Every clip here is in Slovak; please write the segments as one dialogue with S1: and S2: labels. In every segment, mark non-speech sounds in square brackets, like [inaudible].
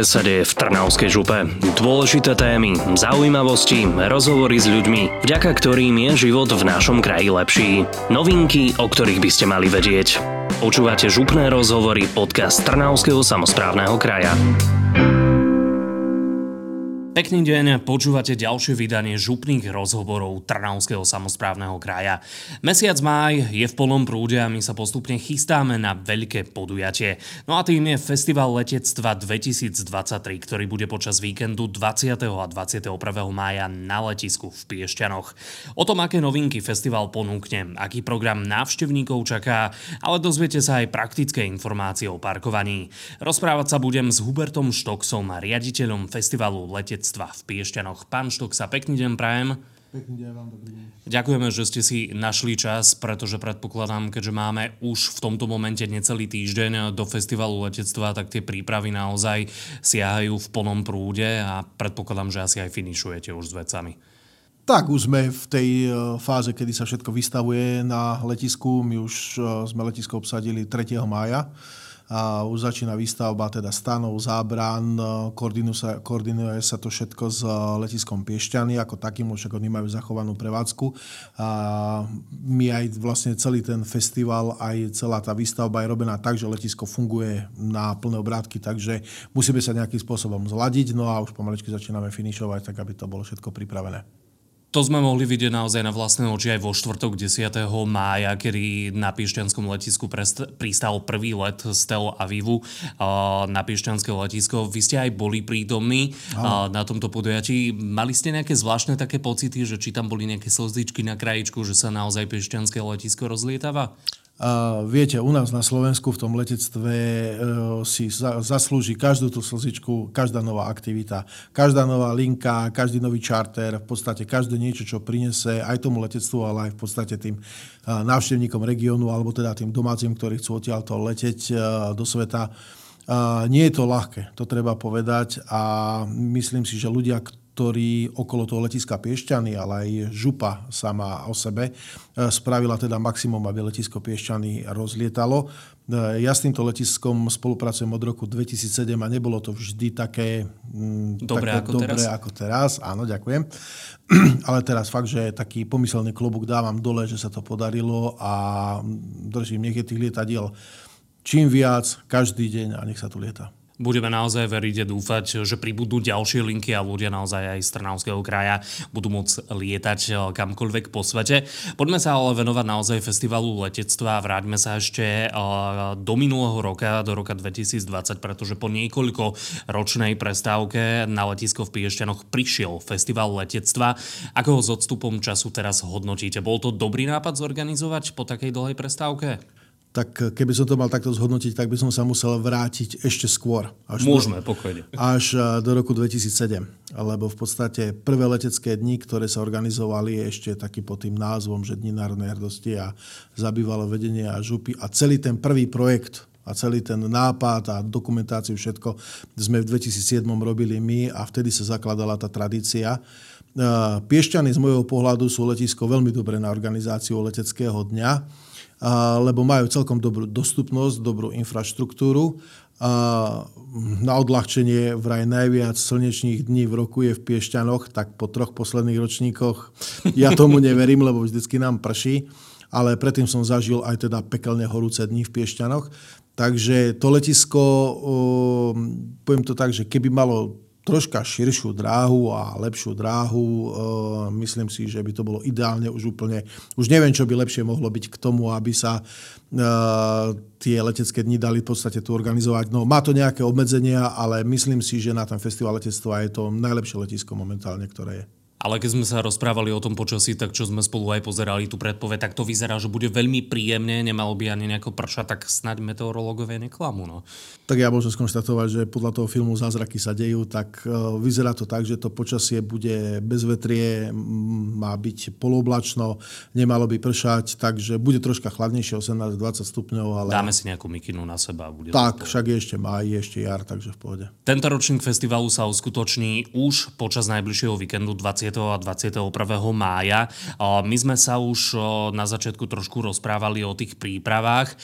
S1: ktoré sa deje v Trnavskej župe. Dôležité témy, zaujímavosti, rozhovory s ľuďmi, vďaka ktorým je život v našom kraji lepší. Novinky, o ktorých by ste mali vedieť. Počúvate župné rozhovory podcast Trnavského samozprávneho kraja. Pekný deň, počúvate ďalšie vydanie župných rozhovorov Trnavského samozprávneho kraja. Mesiac máj je v plnom prúde a my sa postupne chystáme na veľké podujatie. No a tým je Festival letectva 2023, ktorý bude počas víkendu 20. a 21. mája na letisku v Piešťanoch. O tom, aké novinky festival ponúkne, aký program návštevníkov čaká, ale dozviete sa aj praktické informácie o parkovaní. Rozprávať sa budem s Hubertom Štoksom, riaditeľom festivalu letectva letectva v Piešťanoch. Pán Štok sa pekný deň prajem.
S2: Pekný deň vám, dobrý deň.
S1: Ďakujeme, že ste si našli čas, pretože predpokladám, keďže máme už v tomto momente necelý týždeň do festivalu letectva, tak tie prípravy naozaj siahajú v plnom prúde a predpokladám, že asi aj finišujete už s vecami.
S2: Tak, už sme v tej e, fáze, kedy sa všetko vystavuje na letisku. My už e, sme letisko obsadili 3. mája a už začína výstavba teda stanov, zábran, e, koordinuje sa, koordinuje sa to všetko s e, letiskom Piešťany, ako takým, však oni majú zachovanú prevádzku. A my aj vlastne celý ten festival, aj celá tá výstavba je robená tak, že letisko funguje na plné obrátky, takže musíme sa nejakým spôsobom zladiť, no a už pomaličky začíname finišovať, tak aby to bolo všetko pripravené.
S1: To sme mohli vidieť naozaj na vlastné oči aj vo štvrtok 10. mája, kedy na Piešťanskom letisku pristal prvý let z Tel Avivu na Piešťanské letisko. Vy ste aj boli prítomní Aha. na tomto podujatí. Mali ste nejaké zvláštne také pocity, že či tam boli nejaké slzičky na krajičku, že sa naozaj Piešťanské letisko rozlietava?
S2: A viete, u nás na Slovensku v tom letectve e, si za, zaslúži každú tú slzičku, každá nová aktivita, každá nová linka, každý nový charter, v podstate každé niečo, čo prinese aj tomu letectvu, ale aj v podstate tým návštevníkom regiónu, alebo teda tým domácim, ktorí chcú odtiaľto leteť e, do sveta. Nie je to ľahké, to treba povedať a myslím si, že ľudia, ktorý okolo toho letiska Piešťany, ale aj župa sama o sebe, e, spravila teda maximum, aby letisko Piešťany rozlietalo. E, ja s týmto letiskom spolupracujem od roku 2007 a nebolo to vždy také,
S1: mm, dobré, také ako,
S2: dobré
S1: teraz.
S2: ako teraz. Áno, ďakujem. [clears throat] Ale teraz fakt, že taký pomyselný klobúk dávam dole, že sa to podarilo a držím, nech je tých lietadiel čím viac, každý deň a nech sa tu lieta
S1: budeme naozaj veriť a dúfať, že pribudú ďalšie linky a ľudia naozaj aj z Trnavského kraja budú môcť lietať eh, kamkoľvek po svete. Poďme sa ale venovať naozaj festivalu letectva a vráťme sa ešte eh, do minulého roka, do roka 2020, pretože po niekoľko ročnej prestávke na letisko v Piešťanoch prišiel festival letectva. Ako ho s odstupom času teraz hodnotíte? Bol to dobrý nápad zorganizovať po takej dlhej prestávke?
S2: Tak keby som to mal takto zhodnotiť, tak by som sa musel vrátiť ešte skôr.
S1: Až Môžeme, do, pokojne.
S2: Až do roku 2007. Lebo v podstate prvé letecké dni, ktoré sa organizovali ešte taký pod tým názvom, že Dni národnej hrdosti a zabývalo vedenie a župy. A celý ten prvý projekt a celý ten nápad a dokumentáciu všetko sme v 2007 robili my a vtedy sa zakladala tá tradícia. Piešťany z môjho pohľadu sú letisko veľmi dobré na organizáciu leteckého dňa lebo majú celkom dobrú dostupnosť, dobrú infraštruktúru. Na odľahčenie vraj najviac slnečných dní v roku je v Piešťanoch, tak po troch posledných ročníkoch ja tomu neverím, lebo vždycky nám prší, ale predtým som zažil aj teda pekelne horúce dní v Piešťanoch. Takže to letisko, poviem to tak, že keby malo troška širšiu dráhu a lepšiu dráhu. E, myslím si, že by to bolo ideálne už úplne. Už neviem, čo by lepšie mohlo byť k tomu, aby sa e, tie letecké dni dali v podstate tu organizovať. No, má to nejaké obmedzenia, ale myslím si, že na ten festival letectva je to najlepšie letisko momentálne, ktoré je.
S1: Ale keď sme sa rozprávali o tom počasí, tak čo sme spolu aj pozerali tú predpoveď, tak to vyzerá, že bude veľmi príjemne, nemalo by ani nejako pršať, tak snáď meteorológovia neklamú. No.
S2: Tak ja môžem skonštatovať, že podľa toho filmu Zázraky sa dejú, tak uh, vyzerá to tak, že to počasie bude bez vetrie, má byť poloblačno, nemalo by pršať, takže bude troška chladnejšie, 18-20 stupňov. Ale...
S1: Dáme si nejakú mikinu na seba. Bude
S2: tak, však je ešte maj, je ešte jar, takže v pohode.
S1: Tento ročník festivalu sa uskutoční už počas najbližšieho víkendu 20 a 21. mája. My sme sa už na začiatku trošku rozprávali o tých prípravách.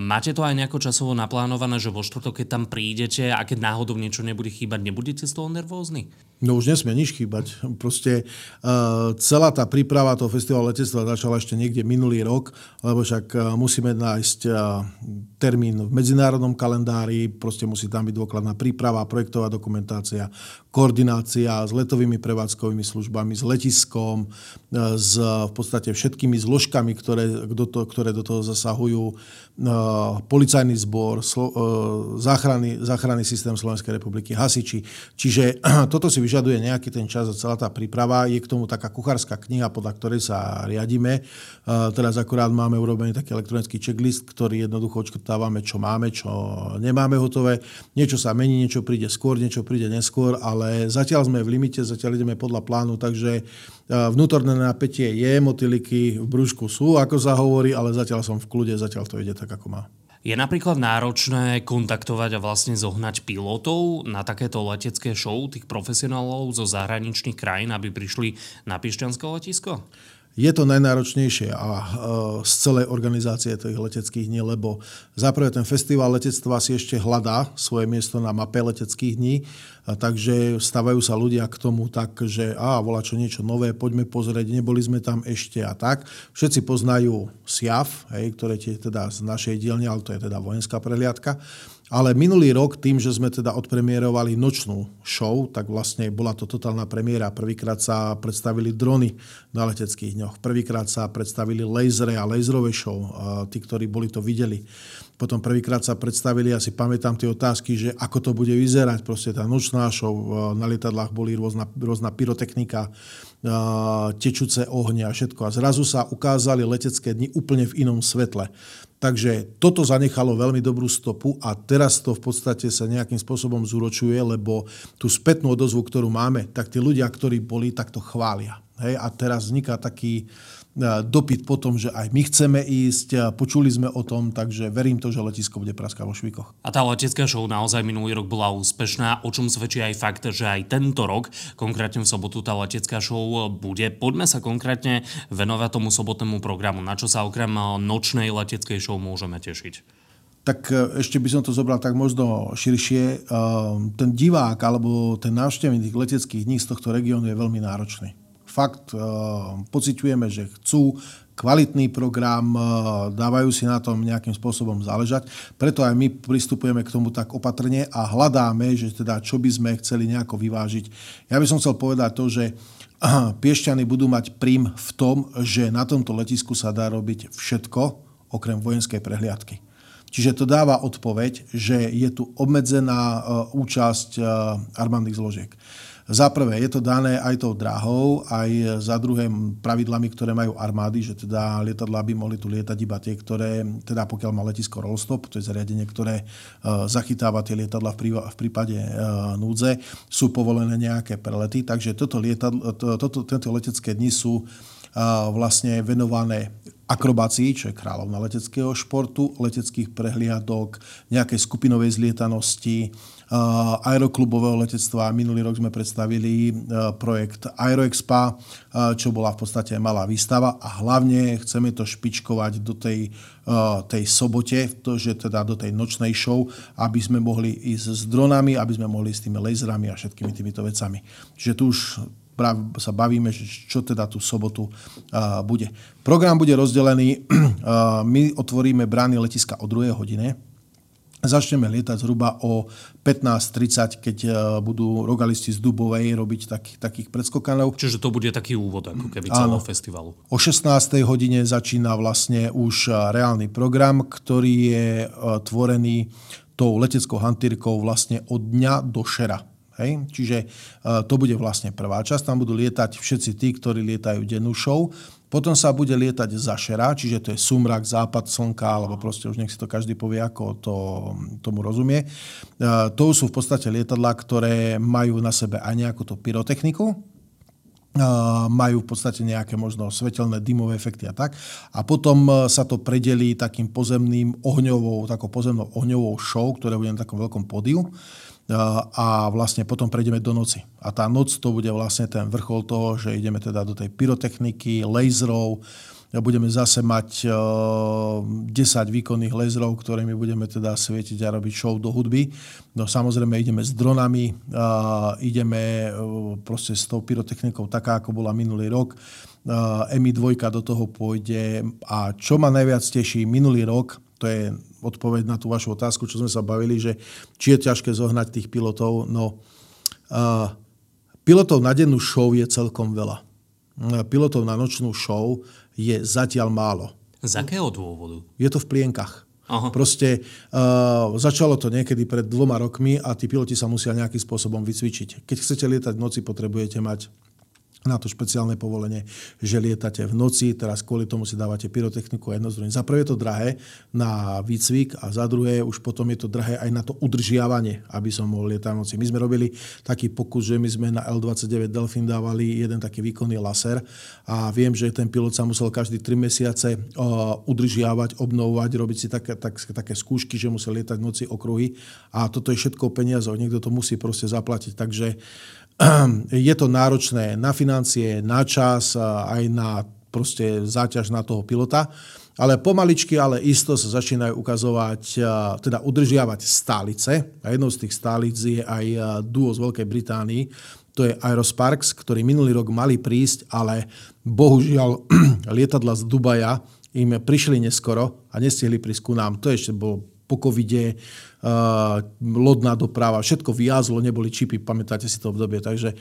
S1: Máte to aj nejako časovo naplánované, že vo štvrtok, keď tam prídete a keď náhodou niečo nebude chýbať, nebudete z toho nervózni?
S2: No už nesmie nič chýbať. Proste uh, celá tá príprava toho festivalu letectva začala ešte niekde minulý rok, lebo však uh, musíme nájsť uh, termín v medzinárodnom kalendári, proste musí tam byť dôkladná príprava, projektová dokumentácia, koordinácia s letovými prevádzkovými službami, s letiskom, s v podstate všetkými zložkami, ktoré do, to, ktoré do toho zasahujú, policajný zbor, slo, uh, záchranný, záchranný systém Slovenskej republiky, hasiči. Čiže [clears throat] toto si vyžaduje nejaký ten čas a celá tá príprava. Je k tomu taká kuchárska kniha, podľa ktorej sa riadíme. Teraz akurát máme urobený taký elektronický checklist, ktorý jednoducho odškrtávame, čo máme, čo nemáme hotové. Niečo sa mení, niečo príde skôr, niečo príde neskôr, ale zatiaľ sme v limite, zatiaľ ideme podľa plánu, takže vnútorné napätie je, motiliky v brúšku sú, ako sa hovorí, ale zatiaľ som v kľude, zatiaľ to ide tak, ako má.
S1: Je napríklad náročné kontaktovať a vlastne zohnať pilotov na takéto letecké show tých profesionálov zo zahraničných krajín, aby prišli na Pišťanské letisko?
S2: Je to najnáročnejšie a e, z celej organizácie tých leteckých dní, lebo zaprvé ten festival letectva si ešte hľadá svoje miesto na mape leteckých dní, takže stavajú sa ľudia k tomu tak, že a volá čo niečo nové, poďme pozrieť, neboli sme tam ešte a tak. Všetci poznajú SIAF, hej, ktoré je teda z našej dielne, ale to je teda vojenská prehliadka. Ale minulý rok, tým, že sme teda odpremierovali nočnú show, tak vlastne bola to totálna premiéra. Prvýkrát sa predstavili drony na leteckých dňoch. Prvýkrát sa predstavili lasery a laserové show. Tí, ktorí boli, to videli. Potom prvýkrát sa predstavili, ja si pamätám tie otázky, že ako to bude vyzerať. Proste tá nočná show, na lietadlách boli rôzna, rôzna pyrotechnika, tečúce ohne a všetko. A zrazu sa ukázali letecké dni úplne v inom svetle. Takže toto zanechalo veľmi dobrú stopu a teraz to v podstate sa nejakým spôsobom zúročuje, lebo tú spätnú odozvu, ktorú máme, tak tí ľudia, ktorí boli, tak to chvália. Hej? A teraz vzniká taký, dopyt po tom, že aj my chceme ísť, počuli sme o tom, takže verím to, že letisko bude praskať vo švíkoch.
S1: A tá letecká show naozaj minulý rok bola úspešná, o čom svedčí aj fakt, že aj tento rok, konkrétne v sobotu, tá letecká show bude. Poďme sa konkrétne venovať tomu sobotnému programu, na čo sa okrem nočnej leteckej show môžeme tešiť
S2: tak e, ešte by som to zobral tak možno širšie. E, ten divák alebo ten návštevník leteckých dní z tohto regiónu je veľmi náročný fakt uh, pociťujeme, že chcú kvalitný program, uh, dávajú si na tom nejakým spôsobom záležať. Preto aj my pristupujeme k tomu tak opatrne a hľadáme, že teda čo by sme chceli nejako vyvážiť. Ja by som chcel povedať to, že [clears throat] Piešťany budú mať prím v tom, že na tomto letisku sa dá robiť všetko, okrem vojenskej prehliadky. Čiže to dáva odpoveď, že je tu obmedzená účasť armádnych zložiek. Za prvé, je to dané aj tou dráhou, aj za druhé pravidlami, ktoré majú armády, že teda lietadlá by mohli tu lietať iba tie, ktoré, teda pokiaľ má letisko rollstop, to je zariadenie, ktoré uh, zachytáva tie lietadla v, prípade uh, núdze, sú povolené nejaké prelety, takže toto lietadlo, to, toto, tento letecké dni sú uh, vlastne venované akrobácii, čo je kráľovna leteckého športu, leteckých prehliadok, nejakej skupinovej zlietanosti, aeroklubového letectva. Minulý rok sme predstavili projekt Aeroexpa, čo bola v podstate malá výstava a hlavne chceme to špičkovať do tej, tej sobote, že teda do tej nočnej show, aby sme mohli ísť s dronami, aby sme mohli s tými laserami a všetkými týmito vecami. Čiže tu už sa bavíme, čo teda tú sobotu bude. Program bude rozdelený, [clears throat] my otvoríme brány letiska o 2 hodine, Začneme lietať zhruba o 15.30, keď e, budú rogalisti z Dubovej robiť taký, takých predskokanov.
S1: Čiže to bude taký úvod ako keby celého festivalu.
S2: O 16. hodine začína vlastne už e, reálny program, ktorý je e, tvorený tou leteckou hantírkou vlastne od dňa do šera. Hej? Čiže to bude vlastne prvá časť. Tam budú lietať všetci tí, ktorí lietajú dennú show. Potom sa bude lietať za šera, čiže to je sumrak, západ slnka, alebo proste už nech si to každý povie, ako to, tomu rozumie. To sú v podstate lietadlá, ktoré majú na sebe aj nejakú tú pyrotechniku, majú v podstate nejaké možno svetelné dymové efekty a tak. A potom sa to predelí takým pozemným ohňovou, takou pozemnou ohňovou show, ktoré bude na takom veľkom podiu. A vlastne potom prejdeme do noci. A tá noc to bude vlastne ten vrchol toho, že ideme teda do tej pyrotechniky, laserov, budeme zase mať 10 výkonných laserov, ktorými budeme teda svietiť a robiť show do hudby. No samozrejme ideme s dronami, ideme proste s tou pyrotechnikou taká, ako bola minulý rok. EMI 2 do toho pôjde a čo ma najviac teší, minulý rok to je odpoveď na tú vašu otázku, čo sme sa bavili, že či je ťažké zohnať tých pilotov. No, uh, pilotov na dennú show je celkom veľa. Pilotov na nočnú show je zatiaľ málo.
S1: Z akého dôvodu?
S2: Je to v plienkach. Aha. Proste uh, začalo to niekedy pred dvoma rokmi a tí piloti sa musia nejakým spôsobom vycvičiť. Keď chcete lietať v noci, potrebujete mať na to špeciálne povolenie, že lietate v noci, teraz kvôli tomu si dávate pyrotechniku a jedno z Za prvé je to drahé na výcvik a za druhé už potom je to drahé aj na to udržiavanie, aby som mohol lietať v noci. My sme robili taký pokus, že my sme na L-29 Delfin dávali jeden taký výkonný laser a viem, že ten pilot sa musel každý 3 mesiace udržiavať, obnovovať, robiť si také, tak, také skúšky, že musel lietať v noci okruhy a toto je všetko peniazov, niekto to musí proste zaplatiť. Takže [clears throat] je to náročné na financie, na čas, aj na proste záťaž na toho pilota. Ale pomaličky, ale isto sa začínajú ukazovať, teda udržiavať stálice. A jednou z tých stálic je aj duo z Veľkej Británii. To je Aerosparks, ktorý minulý rok mali prísť, ale bohužiaľ [clears throat] lietadla z Dubaja im prišli neskoro a nestihli prísť ku nám. To ešte bolo po covide, uh, lodná doprava, všetko vyjazlo, neboli čipy, pamätáte si to obdobie, takže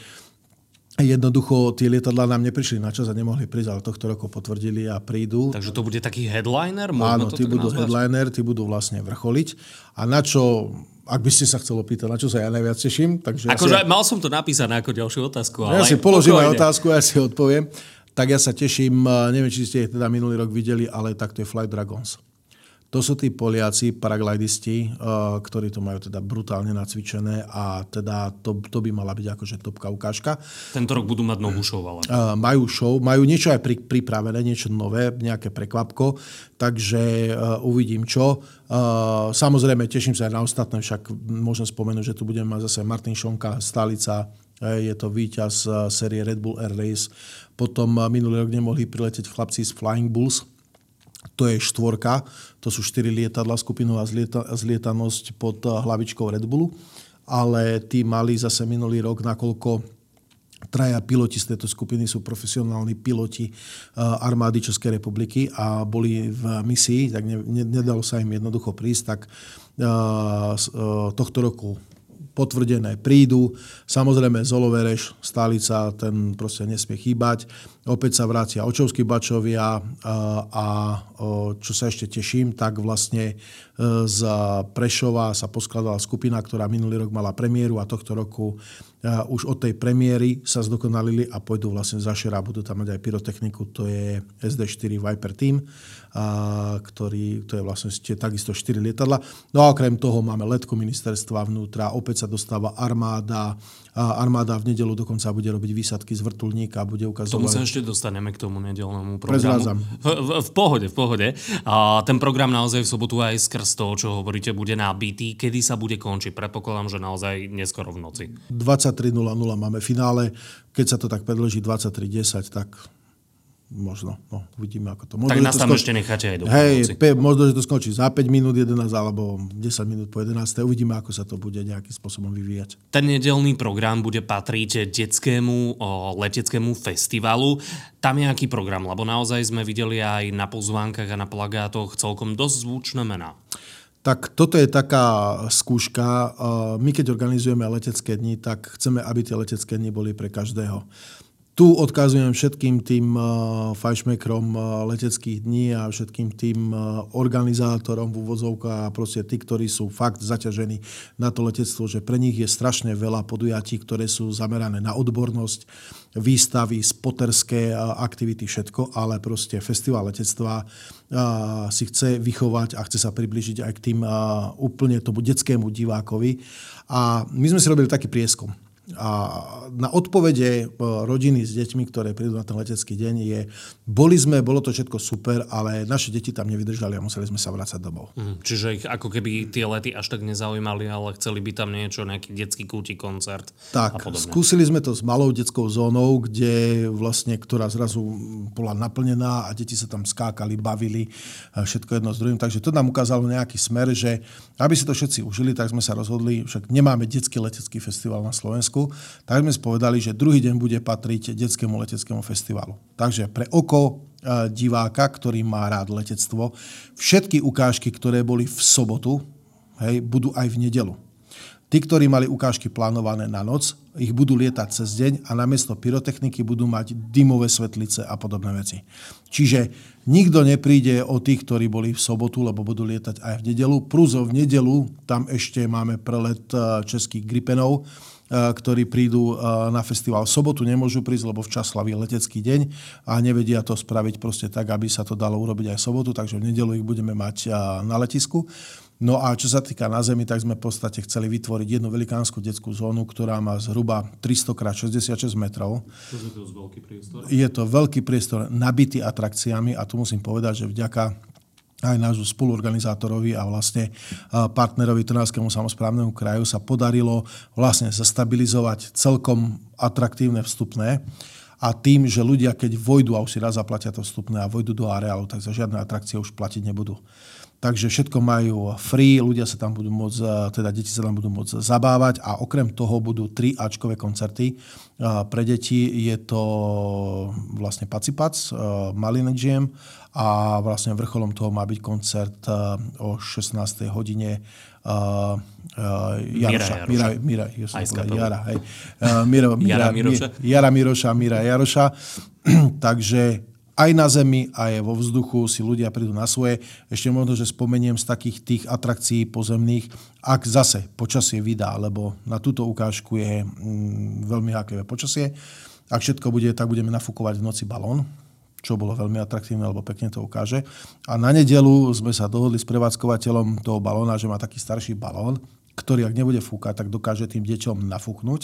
S2: Jednoducho tie lietadlá nám neprišli na čas a nemohli prísť, ale tohto roku potvrdili a prídu.
S1: Takže to bude taký headliner?
S2: Áno, tí budú nazvať? headliner, tí budú vlastne vrcholiť. A na čo, ak by ste sa chceli opýtať, na čo sa ja najviac teším. Takže
S1: akože
S2: ja si...
S1: mal som to napísané ako ďalšiu otázku.
S2: Ale ja si položím aj otázku, ja si odpoviem. Tak ja sa teším, neviem, či ste ich teda minulý rok videli, ale tak to je Flight Dragons. To sú tí Poliaci, paraglidisti, eh, ktorí to majú teda brutálne nacvičené a teda to, to by mala byť akože topka ukážka.
S1: Tento rok budú mať novú show, ale...
S2: Uh, majú show, majú niečo aj pri, pripravené, niečo nové, nejaké prekvapko, takže uvidím čo. Samozrejme, teším sa aj na ostatné, však môžem spomenúť, že tu budeme mať zase Martin Šonka, stálica, je to víťaz série Red Bull Air Race. Potom minulý rok nemohli prileteť chlapci z Flying Bulls, to je štvorka, to sú štyri lietadla, skupinová zlieta, zlietanosť pod eh, hlavičkou Red Bullu, ale tí mali zase minulý rok, nakoľko traja piloti z tejto skupiny sú profesionálni piloti eh, armády Českej republiky a boli v misii, tak ne, ne, nedalo sa im jednoducho prísť, tak uh, tohto roku potvrdené prídu. Samozrejme Zolovereš, stálica, ten proste nesmie chýbať. Opäť sa vrácia očovskí bačovia a, a čo sa ešte teším, tak vlastne e, z Prešova sa poskladala skupina, ktorá minulý rok mala premiéru a tohto roku už od tej premiéry sa zdokonalili a pôjdu vlastne za Šera, budú tam mať aj pyrotechniku, to je SD4 Viper Team a, ktorý, to je vlastne takisto 4 lietadla. No a okrem toho máme letku ministerstva vnútra, opäť sa dostáva armáda, armáda v nedelu dokonca bude robiť výsadky z vrtulníka a bude ukazovať...
S1: Tomu sa ešte dostaneme k tomu nedelnému programu. V, v, v pohode, v pohode. A ten program naozaj v sobotu aj skrz toho, čo hovoríte, bude nabitý. Kedy sa bude končiť? Predpokladám, že naozaj neskoro v noci.
S2: 23.00 máme finále. Keď sa to tak predloží 23.10, tak možno. No, uvidíme, ako to.
S1: Možno, tak nás tam ešte necháte aj do
S2: Hej, pe, možno, že to skončí za 5 minút 11 alebo 10 minút po 11. Uvidíme, ako sa to bude nejakým spôsobom vyvíjať.
S1: Ten nedelný program bude patriť detskému o, leteckému festivalu. Tam je aký program? Lebo naozaj sme videli aj na pozvánkach a na plagátoch celkom dosť zvučné mená.
S2: Tak toto je taká skúška. My keď organizujeme letecké dni, tak chceme, aby tie letecké dni boli pre každého. Tu odkazujem všetkým tým uh, fajšmekrom uh, leteckých dní a všetkým tým uh, organizátorom v úvodzovkách a proste tí, ktorí sú fakt zaťažení na to letectvo, že pre nich je strašne veľa podujatí, ktoré sú zamerané na odbornosť, výstavy, spoterské aktivity, všetko, ale proste festival letectva si chce vychovať a chce sa približiť aj k tým úplne tomu detskému divákovi. A my sme si robili taký prieskum A na odpovede e, rodiny s deťmi, ktoré prídu na ten letecký deň je, boli sme, bolo to všetko super, ale naše deti tam nevydržali a museli sme sa vrácať domov.
S1: Mm, čiže ich ako keby tie lety až tak nezaujímali, ale chceli by tam niečo, nejaký detský kúti koncert
S2: tak, a podobne. skúsili sme to s malou detskou zónou, kde vlastne, ktorá zrazu bola naplnená a deti sa tam skákali, bavili, všetko jedno s druhým. Takže to nám ukázalo nejaký smer, že aby si to všetci užili, tak sme sa rozhodli, však nemáme detský letecký festival na Slovensku, Slovensku, tak sme spovedali, že druhý deň bude patriť detskému leteckému festivalu. Takže pre oko e, diváka, ktorý má rád letectvo, všetky ukážky, ktoré boli v sobotu, hej, budú aj v nedelu. Tí, ktorí mali ukážky plánované na noc, ich budú lietať cez deň a namiesto pyrotechniky budú mať dymové svetlice a podobné veci. Čiže nikto nepríde o tých, ktorí boli v sobotu, lebo budú lietať aj v nedelu. Prúzo v nedelu, tam ešte máme prelet e, českých Gripenov, ktorí prídu e, na festival. V sobotu nemôžu prísť, lebo včas slaví letecký deň a nevedia to spraviť proste tak, aby sa to dalo urobiť aj v sobotu, takže v nedelu ich budeme mať e, na letisku. No a čo sa týka na Zemi, tak sme v podstate chceli vytvoriť jednu velikánsku detskú zónu, ktorá má zhruba 300 x 66 metrov.
S1: je to veľký priestor?
S2: Je to veľký priestor nabitý atrakciami a tu musím povedať, že vďaka aj nášho spoluorganizátorovi a vlastne partnerovi Trnavskému samozprávnemu kraju sa podarilo vlastne zastabilizovať celkom atraktívne vstupné a tým, že ľudia, keď vojdu a už si raz zaplatia to vstupné a vojdu do areálu, tak za žiadne atrakcie už platiť nebudú. Takže všetko majú free, ľudia sa tam budú môcť, teda deti sa tam budú môcť zabávať a okrem toho budú tri Ačkové koncerty. Pre deti je to vlastne Pacipac, Malin Jam a vlastne vrcholom toho má byť koncert o 16. hodine uh, uh, Jaroša. Mira, Mira, Mira, Jara, hej. Uh, Mira, [laughs] Mira, Jara Miroša. Jara Miroša, Mira Jaroša. [clears throat] Takže aj na zemi, aj vo vzduchu si ľudia prídu na svoje. Ešte možno, že spomeniem z takých tých atrakcií pozemných, ak zase počasie vydá, lebo na túto ukážku je mm, veľmi háklivé počasie. Ak všetko bude, tak budeme nafúkovať v noci balón, čo bolo veľmi atraktívne, lebo pekne to ukáže. A na nedelu sme sa dohodli s prevádzkovateľom toho balóna, že má taký starší balón, ktorý ak nebude fúkať, tak dokáže tým deťom nafúknuť,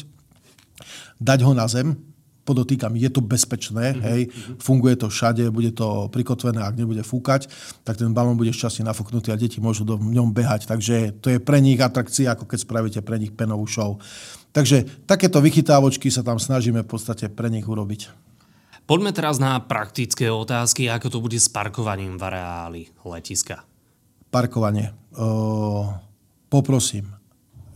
S2: dať ho na zem, podotýkam, je to bezpečné, mm-hmm. hej, funguje to všade, bude to prikotvené, ak nebude fúkať, tak ten balón bude šťastne nafúknutý a deti môžu do ňom behať. Takže to je pre nich atrakcia, ako keď spravíte pre nich penovú show. Takže takéto vychytávočky sa tam snažíme v podstate pre nich urobiť.
S1: Poďme teraz na praktické otázky, ako to bude s parkovaním v areáli letiska.
S2: Parkovanie. O, poprosím,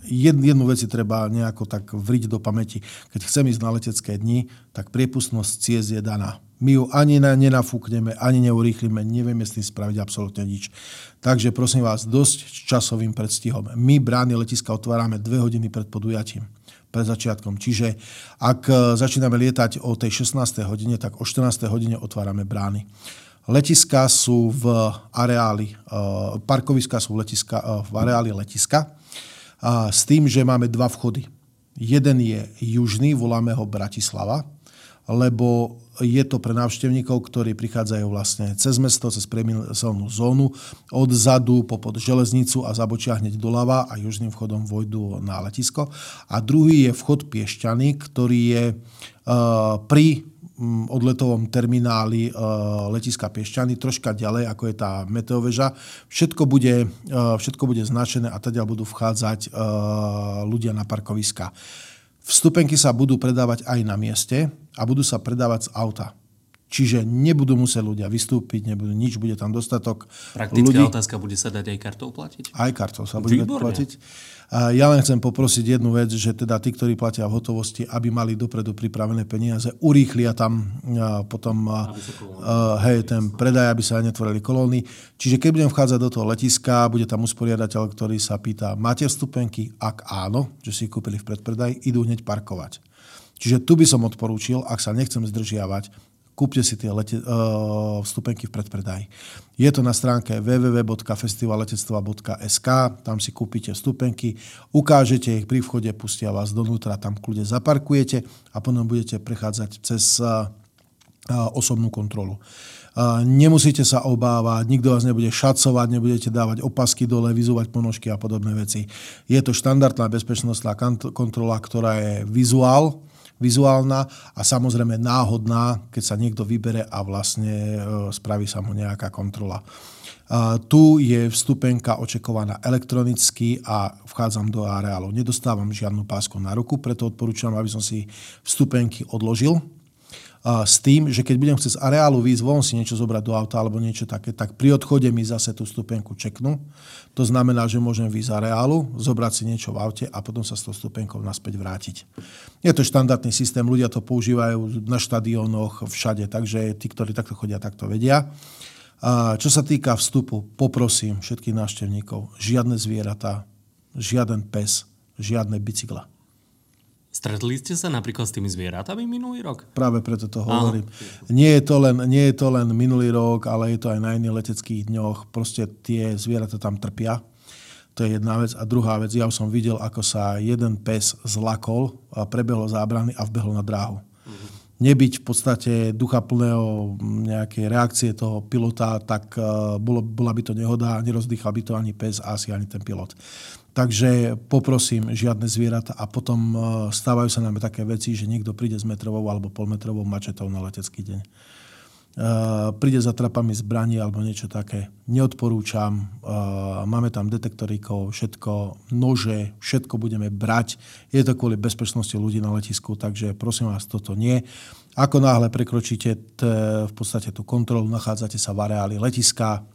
S2: jednu vec si treba nejako tak vriť do pamäti. Keď chcem ísť na letecké dni, tak priepustnosť ciest je daná. My ju ani nenafúkneme, ani neurýchlime, nevieme s tým spraviť absolútne nič. Takže prosím vás, dosť časovým predstihom. My brány letiska otvárame dve hodiny pred podujatím pred začiatkom. Čiže ak e, začíname lietať o tej 16. hodine, tak o 14. hodine otvárame brány. Letiska sú v areáli, e, parkoviska sú v, letiska, e, v areáli letiska a s tým, že máme dva vchody. Jeden je južný, voláme ho Bratislava, lebo je to pre návštevníkov, ktorí prichádzajú vlastne cez mesto, cez priemyselnú zónu, odzadu popod železnicu a zabočia hneď doľava a južným vchodom vojdu na letisko. A druhý je vchod Piešťany, ktorý je uh, pri odletovom termináli e, letiska Piešťany, troška ďalej, ako je tá meteoveža. Všetko bude, e, všetko bude značené a teda budú vchádzať e, ľudia na parkoviska. Vstupenky sa budú predávať aj na mieste a budú sa predávať z auta. Čiže nebudú musieť ľudia vystúpiť, nebudú nič, bude tam dostatok
S1: Praktická ľudí. otázka, bude sa dať aj kartou platiť?
S2: Aj kartou sa bude Výborne. platiť. A ja len chcem poprosiť jednu vec, že teda tí, ktorí platia v hotovosti, aby mali dopredu pripravené peniaze, urýchlia tam a potom a, a, hej, ten predaj, aby sa netvorili kolóny. Čiže keď budem vchádzať do toho letiska, bude tam usporiadateľ, ktorý sa pýta, máte vstupenky? Ak áno, že si kúpili v predpredaj, idú hneď parkovať. Čiže tu by som odporúčil, ak sa nechcem zdržiavať, kúpte si tie lete, uh, vstupenky v predpredaji. Je to na stránke www.festivalletectva.sk, tam si kúpite vstupenky, ukážete ich pri vchode, pustia vás donútra, tam kľude zaparkujete a potom budete prechádzať cez uh, osobnú kontrolu. Nemusíte sa obávať, nikto vás nebude šacovať, nebudete dávať opasky dole, vyzúvať ponožky a podobné veci. Je to štandardná bezpečnostná kontrola, ktorá je vizuál, vizuálna a samozrejme náhodná, keď sa niekto vybere a vlastne e, spraví sa mu nejaká kontrola. Tu je vstupenka očekovaná elektronicky a vchádzam do areálu. Nedostávam žiadnu pásku na ruku, preto odporúčam, aby som si vstupenky odložil s tým, že keď budem chcieť z areálu výjsť von si niečo zobrať do auta alebo niečo také, tak pri odchode mi zase tú stupenku čeknú. To znamená, že môžem výjsť z areálu, zobrať si niečo v aute a potom sa s tou stupenkou naspäť vrátiť. Je to štandardný systém, ľudia to používajú na štadiónoch, všade, takže tí, ktorí takto chodia, takto vedia. A čo sa týka vstupu, poprosím všetkých návštevníkov, žiadne zvieratá, žiaden pes, žiadne bicykla.
S1: Stretli ste sa napríklad s tými zvieratami minulý rok?
S2: Práve preto to hovorím. Nie je to, len, nie je to len minulý rok, ale je to aj na iných leteckých dňoch. Proste tie zvieratá tam trpia. To je jedna vec. A druhá vec, ja už som videl, ako sa jeden pes zlakol, a prebehol zábrany a vbehol na dráhu. Uh-huh. Nebyť v podstate ducha plného nejakej reakcie toho pilota, tak uh, bolo, bola by to nehoda, nerozdýchal by to ani pes a asi ani ten pilot. Takže poprosím žiadne zvieratá a potom e, stávajú sa nám také veci, že niekto príde s metrovou alebo polmetrovou mačetou na letecký deň. E, príde za trapami zbraní alebo niečo také. Neodporúčam. E, máme tam detektoríkov, všetko, nože, všetko budeme brať. Je to kvôli bezpečnosti ľudí na letisku, takže prosím vás, toto nie. Ako náhle prekročíte t, v podstate tú kontrolu, nachádzate sa v areáli letiska,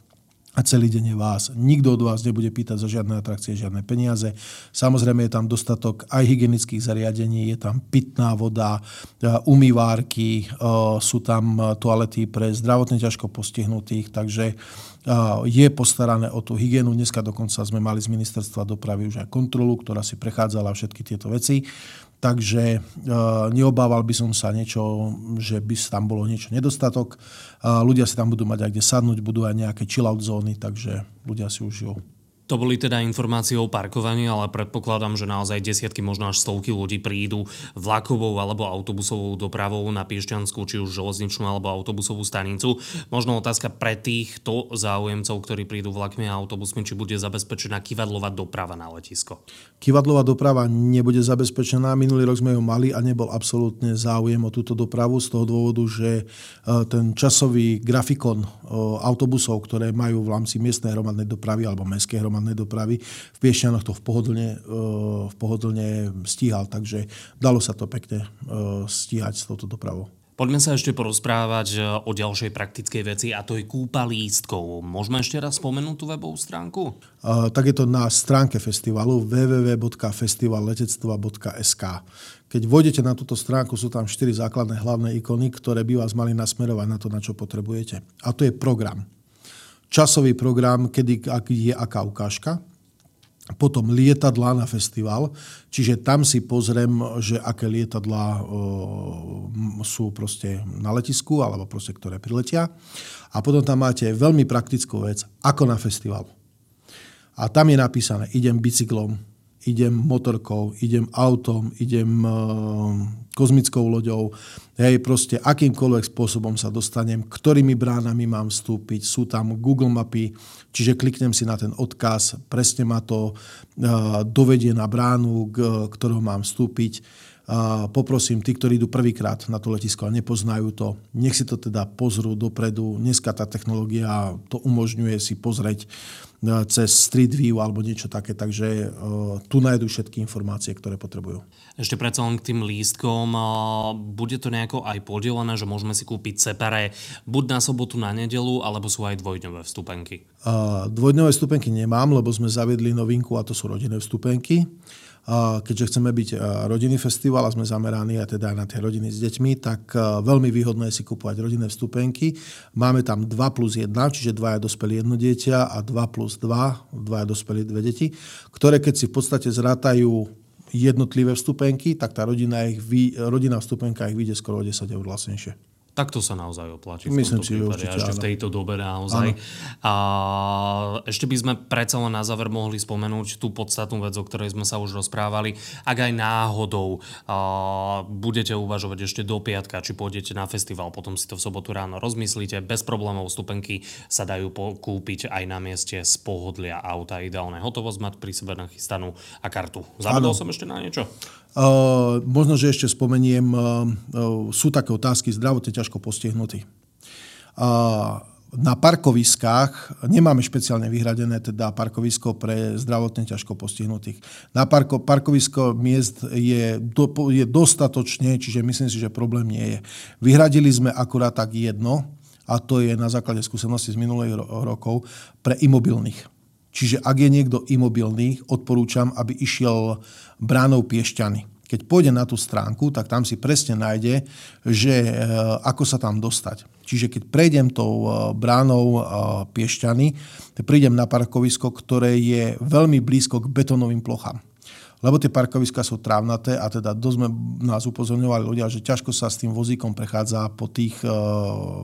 S2: a celý deň je vás. Nikto od vás nebude pýtať za žiadne atrakcie, žiadne peniaze. Samozrejme je tam dostatok aj hygienických zariadení, je tam pitná voda, e, umývárky, e, sú tam e, toalety pre zdravotne ťažko postihnutých, takže je postarané o tú hygienu. Dneska dokonca sme mali z ministerstva dopravy už aj kontrolu, ktorá si prechádzala všetky tieto veci. Takže e, neobával by som sa niečo, že by tam bolo niečo nedostatok. Ľudia si tam budú mať aj kde sadnúť, budú aj nejaké chill-out zóny, takže ľudia si užijú.
S1: To boli teda informácie o parkovaní, ale predpokladám, že naozaj desiatky, možno až stovky ľudí prídu vlakovou alebo autobusovou dopravou na Piešťanskú, či už železničnú alebo autobusovú stanicu. Možno otázka pre týchto záujemcov, ktorí prídu vlakmi a autobusmi, či bude zabezpečená kivadlová doprava na letisko.
S2: Kivadlová doprava nebude zabezpečená. Minulý rok sme ju mali a nebol absolútne záujem o túto dopravu z toho dôvodu, že e, ten časový grafikon e, autobusov, ktoré majú v rámci miestnej hromadnej dopravy alebo mestskej hromadnej hromadnej dopravy. V Piešťanoch to v pohodlne, eh, v pohodlne stíhal, takže dalo sa to pekne eh, stíhať s touto dopravou.
S1: Poďme sa ešte porozprávať eh, o ďalšej praktickej veci a to je kúpa lístkov. Môžeme ešte raz spomenúť tú webovú stránku?
S2: Uh, tak je to na stránke festivalu www.festivalletectva.sk. Keď vôjdete na túto stránku, sú tam štyri základné hlavné ikony, ktoré by vás mali nasmerovať na to, na čo potrebujete. A to je program časový program, kedy je aká ukážka, potom lietadlá na festival, čiže tam si pozriem, že aké lietadlá sú proste na letisku, alebo proste, ktoré priletia. A potom tam máte veľmi praktickú vec, ako na festival. A tam je napísané, idem bicyklom, idem motorkou, idem autom, idem uh, kozmickou loďou, hej, proste akýmkoľvek spôsobom sa dostanem, ktorými bránami mám vstúpiť, sú tam Google mapy, čiže kliknem si na ten odkaz, presne ma to uh, dovedie na bránu, k, ktorou mám vstúpiť. Poprosím tí, ktorí idú prvýkrát na to letisko a nepoznajú to, nech si to teda pozrú dopredu. Dneska tá technológia to umožňuje si pozrieť No, cez Street View alebo niečo také, takže uh, tu nájdú všetky informácie, ktoré potrebujú.
S1: Ešte predsa len k tým lístkom, uh, bude to nejako aj podelené, že môžeme si kúpiť separé buď na sobotu, na nedelu, alebo sú aj dvojdňové vstupenky?
S2: Dvojdňové vstupenky nemám, lebo sme zaviedli novinku a to sú rodinné vstupenky keďže chceme byť rodinný festival a sme zameraní a teda na tie rodiny s deťmi, tak veľmi výhodné je si kúpovať rodinné vstupenky. Máme tam 2 plus 1, čiže dvaja dospelí jedno dieťa a 2 plus 2, dvaja dospelí dve deti, ktoré keď si v podstate zrátajú jednotlivé vstupenky, tak tá rodina, ich, rodina vstupenka ich vyjde skoro o 10 eur vlastnejšie.
S1: Tak to sa naozaj oplatí.
S2: Myslím si,
S1: prípade,
S2: určite,
S1: ešte
S2: áno.
S1: v tejto dobe naozaj. A ešte by sme predsa len na záver mohli spomenúť tú podstatnú vec, o ktorej sme sa už rozprávali. Ak aj náhodou a, budete uvažovať ešte do piatka, či pôjdete na festival, potom si to v sobotu ráno rozmyslíte, bez problémov stupenky sa dajú kúpiť aj na mieste z pohodlia auta. Ideálne hotovosť mať pri sebe nachystanú a kartu. Zabudol som ešte na niečo?
S2: Uh, možno, že ešte spomeniem, uh, uh, sú také otázky zdravotne ťažko postihnutí. Na parkoviskách nemáme špeciálne vyhradené teda parkovisko pre zdravotne ťažko postihnutých. Na parko, parkovisko miest je, do, je dostatočne, čiže myslím si, že problém nie je. Vyhradili sme akurát tak jedno, a to je na základe skúsenosti z minulých ro- rokov, pre imobilných. Čiže ak je niekto imobilný, odporúčam, aby išiel bránou Piešťany. Keď pôjde na tú stránku, tak tam si presne nájde, že e, ako sa tam dostať. Čiže keď prejdem tou e, bránou e, Piešťany, prídem na parkovisko, ktoré je veľmi blízko k betónovým plochám. Lebo tie parkoviska sú trávnaté a teda dosť sme nás upozorňovali ľudia, že ťažko sa s tým vozíkom prechádza po, tých,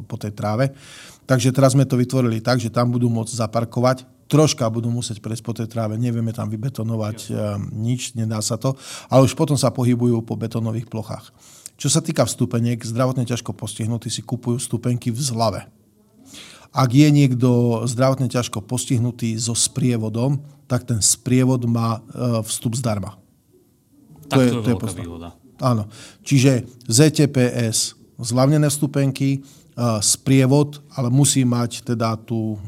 S2: po tej tráve. Takže teraz sme to vytvorili tak, že tam budú môcť zaparkovať, troška budú musieť prejsť po tej tráve, nevieme tam vybetonovať e, nič, nedá sa to, ale už potom sa pohybujú po betónových plochách. Čo sa týka vstupeniek, zdravotne ťažko postihnutí si kupujú vstupenky v zlave. Ak je niekto zdravotne ťažko postihnutý so sprievodom, tak ten sprievod má e, vstup zdarma.
S1: Tak to je,
S2: to je
S1: to je
S2: podstatné.
S1: výhoda.
S2: Áno. Čiže ZTPS, zľavnené vstupenky, e, sprievod, ale musí mať teda tú,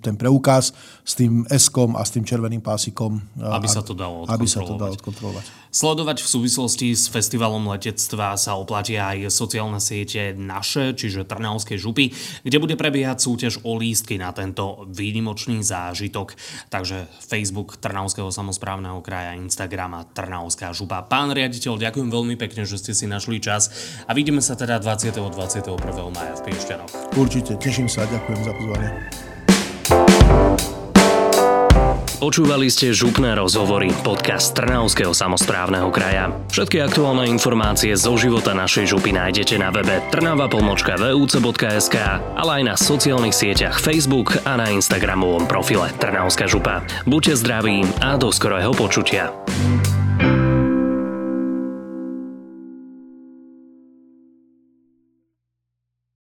S2: ten preukaz s tým S-kom a s tým červeným pásikom. e,
S1: Aby sa to dalo
S2: Aby sa to dalo
S1: odkontrolovať.
S2: odkontrolovať.
S1: Sledovať v súvislosti s festivalom letectva sa oplatia aj sociálne siete naše, čiže Trnavské župy, kde bude prebiehať súťaž o lístky na tento výnimočný zážitok. Takže Facebook Trnavského samozprávneho kraja, Instagram a Trnavská župa. Pán riaditeľ, ďakujem veľmi pekne, že ste si našli čas a vidíme sa teda 20. 21. maja v Piešťanoch.
S2: Určite, teším sa, ďakujem za pozvanie.
S1: Počúvali ste župné rozhovory, podcast Trnavského samozprávneho kraja. Všetky aktuálne informácie zo života našej župy nájdete na webe trnava.vuc.sk, ale aj na sociálnych sieťach Facebook a na Instagramovom profile Trnavská župa. Buďte zdraví a do skorého počutia.